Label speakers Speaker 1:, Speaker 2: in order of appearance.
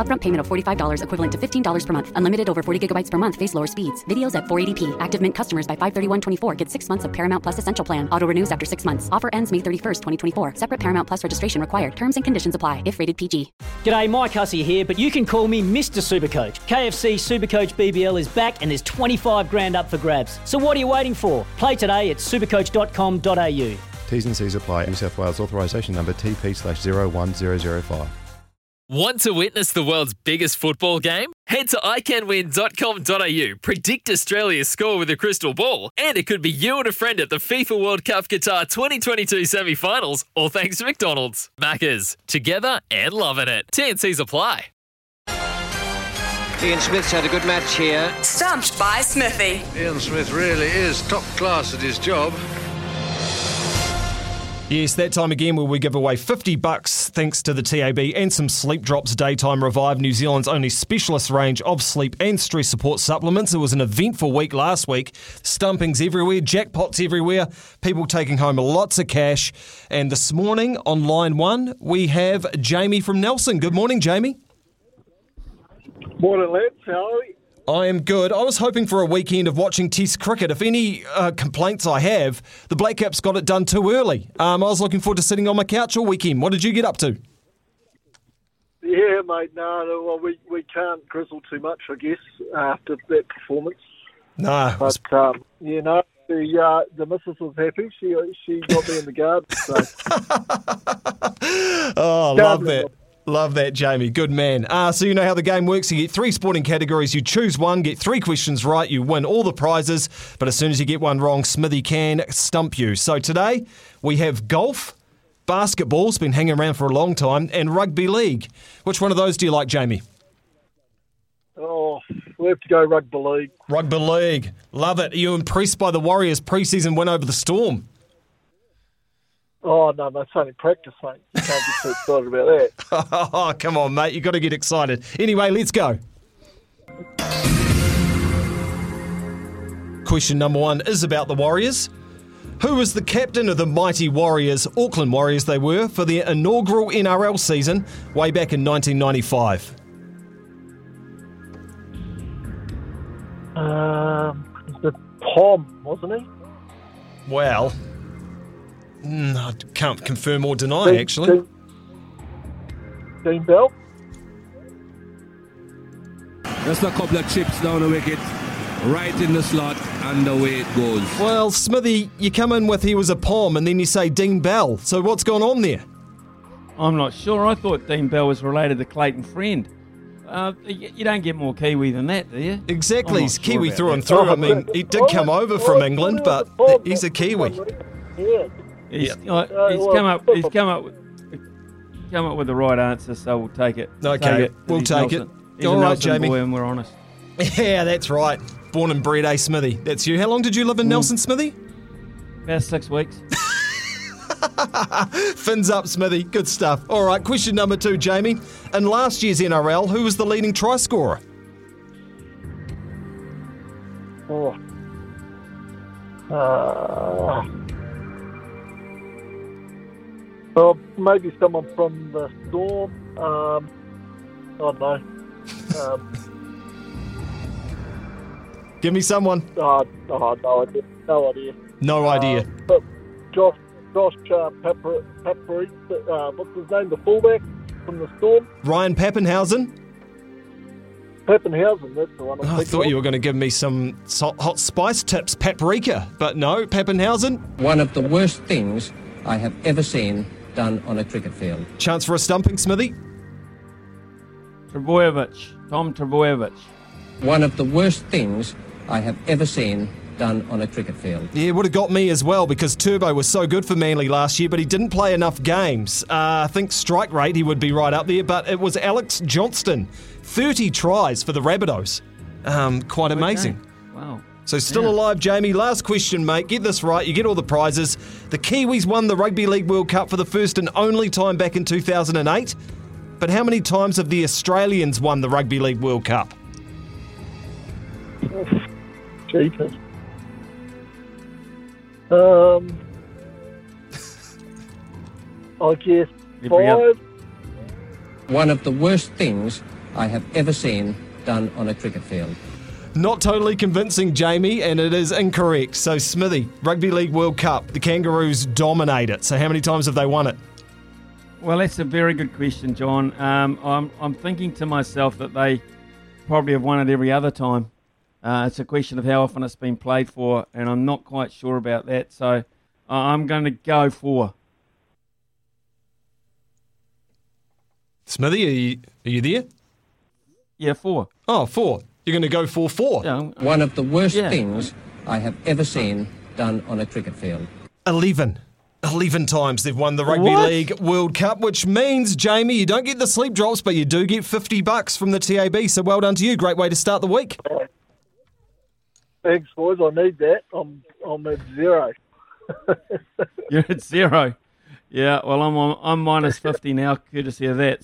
Speaker 1: Upfront payment of $45 equivalent to $15 per month. Unlimited over 40 gigabytes per month. Face lower speeds. Videos at 480p. Active Mint customers by 531.24 get six months of Paramount Plus Essential Plan. Auto renews after six months. Offer ends May 31st, 2024. Separate Paramount Plus registration required. Terms and conditions apply if rated PG.
Speaker 2: G'day, Mike Hussey here, but you can call me Mr. Supercoach. KFC Supercoach BBL is back and there's 25 grand up for grabs. So what are you waiting for? Play today at supercoach.com.au.
Speaker 3: T's and C's apply. New South Wales authorisation number TP slash 01005.
Speaker 4: Want to witness the world's biggest football game? Head to iCanWin.com.au, predict Australia's score with a crystal ball, and it could be you and a friend at the FIFA World Cup Qatar 2022 semi finals, all thanks to McDonald's. Maccas, together and loving it. TNC's apply.
Speaker 5: Ian Smith's had a good match here.
Speaker 6: Stumped by Smithy.
Speaker 7: Ian Smith really is top class at his job.
Speaker 8: Yes, that time again where we give away 50 bucks thanks to the TAB and some Sleep Drops Daytime Revive, New Zealand's only specialist range of sleep and stress support supplements. It was an eventful week last week. Stumpings everywhere, jackpots everywhere, people taking home lots of cash. And this morning on line one, we have Jamie from Nelson. Good morning, Jamie.
Speaker 9: Morning, lads. How are we?
Speaker 8: I am good. I was hoping for a weekend of watching Test cricket. If any uh, complaints I have, the Black Caps got it done too early. Um, I was looking forward to sitting on my couch all weekend. What did you get up to?
Speaker 9: Yeah, mate. No, no well, we, we can't grizzle too much, I guess, after that performance.
Speaker 8: No.
Speaker 9: But, um, you know, the, uh, the missus was happy. She she got me in the garden. So.
Speaker 8: oh, love that. Love that, Jamie. Good man. Uh, so you know how the game works. You get three sporting categories. You choose one, get three questions right. You win all the prizes. But as soon as you get one wrong, Smithy can stump you. So today we have golf, basketball's been hanging around for a long time, and rugby league. Which one of those do you like, Jamie?
Speaker 9: Oh, we have to go rugby league.
Speaker 8: Rugby league. Love it. Are you impressed by the Warriors' preseason win over the Storm?
Speaker 9: Oh, no, that's only practice, mate. You can't get too excited about that.
Speaker 8: oh, come on, mate. You've got to get excited. Anyway, let's go. Question number one is about the Warriors. Who was the captain of the mighty Warriors, Auckland Warriors they were, for their inaugural NRL season way back in 1995?
Speaker 9: Um, the Tom, wasn't he?
Speaker 8: Well, mm, I can't confirm or deny,
Speaker 9: Dean,
Speaker 8: actually.
Speaker 9: Dean, Dean Bell?
Speaker 10: Just a couple of chips down the wicket, right in the slot, and away it goes.
Speaker 8: Well, Smithy, you come in with he was a Pom, and then you say Dean Bell. So what's going on there?
Speaker 11: I'm not sure. I thought Dean Bell was related to Clayton Friend. Uh, you you don't get more Kiwi than that, do you?
Speaker 8: Exactly,
Speaker 11: I'm
Speaker 8: he's
Speaker 11: not sure
Speaker 8: Kiwi through
Speaker 11: that.
Speaker 8: and through. I mean, he did come over from England, but he's a Kiwi.
Speaker 9: Yeah.
Speaker 11: He's,
Speaker 8: Yeah.
Speaker 11: uh, he's come up. He's come up. With, come up with the right answer, so we'll take it.
Speaker 8: Okay,
Speaker 11: Take it.
Speaker 8: we'll
Speaker 11: He's
Speaker 8: take
Speaker 11: Nelson.
Speaker 8: it.
Speaker 11: He's
Speaker 8: All
Speaker 11: a
Speaker 8: right,
Speaker 11: Nelson
Speaker 8: Jamie.
Speaker 11: boy, and we're honest.
Speaker 8: Yeah, that's right. Born and bred, eh, Smithy? That's you. How long did you live in
Speaker 11: Mm.
Speaker 8: Nelson, Smithy?
Speaker 11: About six weeks.
Speaker 8: Fins up, Smithy. Good stuff. All right, question number two, Jamie. In last year's NRL, who was the leading try scorer?
Speaker 9: Oh. Uh, well, maybe someone from the Storm. Um, I don't know. Um,
Speaker 8: Give me someone.
Speaker 9: oh, oh, no idea. No idea.
Speaker 8: No idea.
Speaker 9: But Josh, Josh uh, Pepper, Pepper, uh, what's his name? The fullback from the Storm.
Speaker 8: Ryan Papenhuyzen.
Speaker 9: Papenhuyzen, that's the one. I'm
Speaker 8: Oh, I thought
Speaker 9: of.
Speaker 8: you were going to give me some hot spice tips, paprika, but no, Papenhuyzen.
Speaker 5: One of the worst things I have ever seen done on a cricket field.
Speaker 8: Chance for a stumping, Smithy.
Speaker 11: Trbojevic, Tom Trbojevic.
Speaker 5: One of the worst things I have ever seen done on a cricket field.
Speaker 8: Yeah, it would have got me as well because Turbo was so good for Manly last year, but he didn't play enough games. Uh, I think strike rate he would be right up there, but it was Alex Johnston, 30 tries for the Rabbitohs. Um, quite amazing.
Speaker 11: Wow.
Speaker 8: So still
Speaker 11: Yeah.
Speaker 8: alive, Jamie. Last question, mate. Get this right, you get all the prizes. The Kiwis won the Rugby League World Cup for the first and only time back in 2008. but how many times have the Australians won the Rugby League World Cup?
Speaker 9: Jeepers. Um, I guess five.
Speaker 5: One of the worst things I have ever seen done on a cricket field.
Speaker 8: Not totally convincing, Jamie, and it is incorrect. So, Smithy, Rugby League World Cup, the Kangaroos dominate it. So, how many times have they won it?
Speaker 11: Well, that's a very good question, John. Um, I'm, I'm thinking to myself that they probably have won it every other time. Uh, it's a question of how often it's been played for, and I'm not quite sure about that. So I'm going to go for.
Speaker 8: Smithy, are you, are you there?
Speaker 11: Yeah, four.
Speaker 8: Oh, four. You're going to go for four.
Speaker 11: Yeah,
Speaker 5: One of the worst
Speaker 11: Yeah.
Speaker 5: things I have ever seen done on a cricket field.
Speaker 8: 11. 11 times they've won the Rugby
Speaker 11: What?
Speaker 8: League World Cup, which means, Jamie, you don't get the sleep drops, but you do get 50 bucks from the TAB. So, well done to you. Great way to start the week.
Speaker 9: Thanks, boys. I need that. I'm I'm at zero.
Speaker 11: You're at zero. Yeah, well, I'm on, I'm minus 50 now, courtesy of that.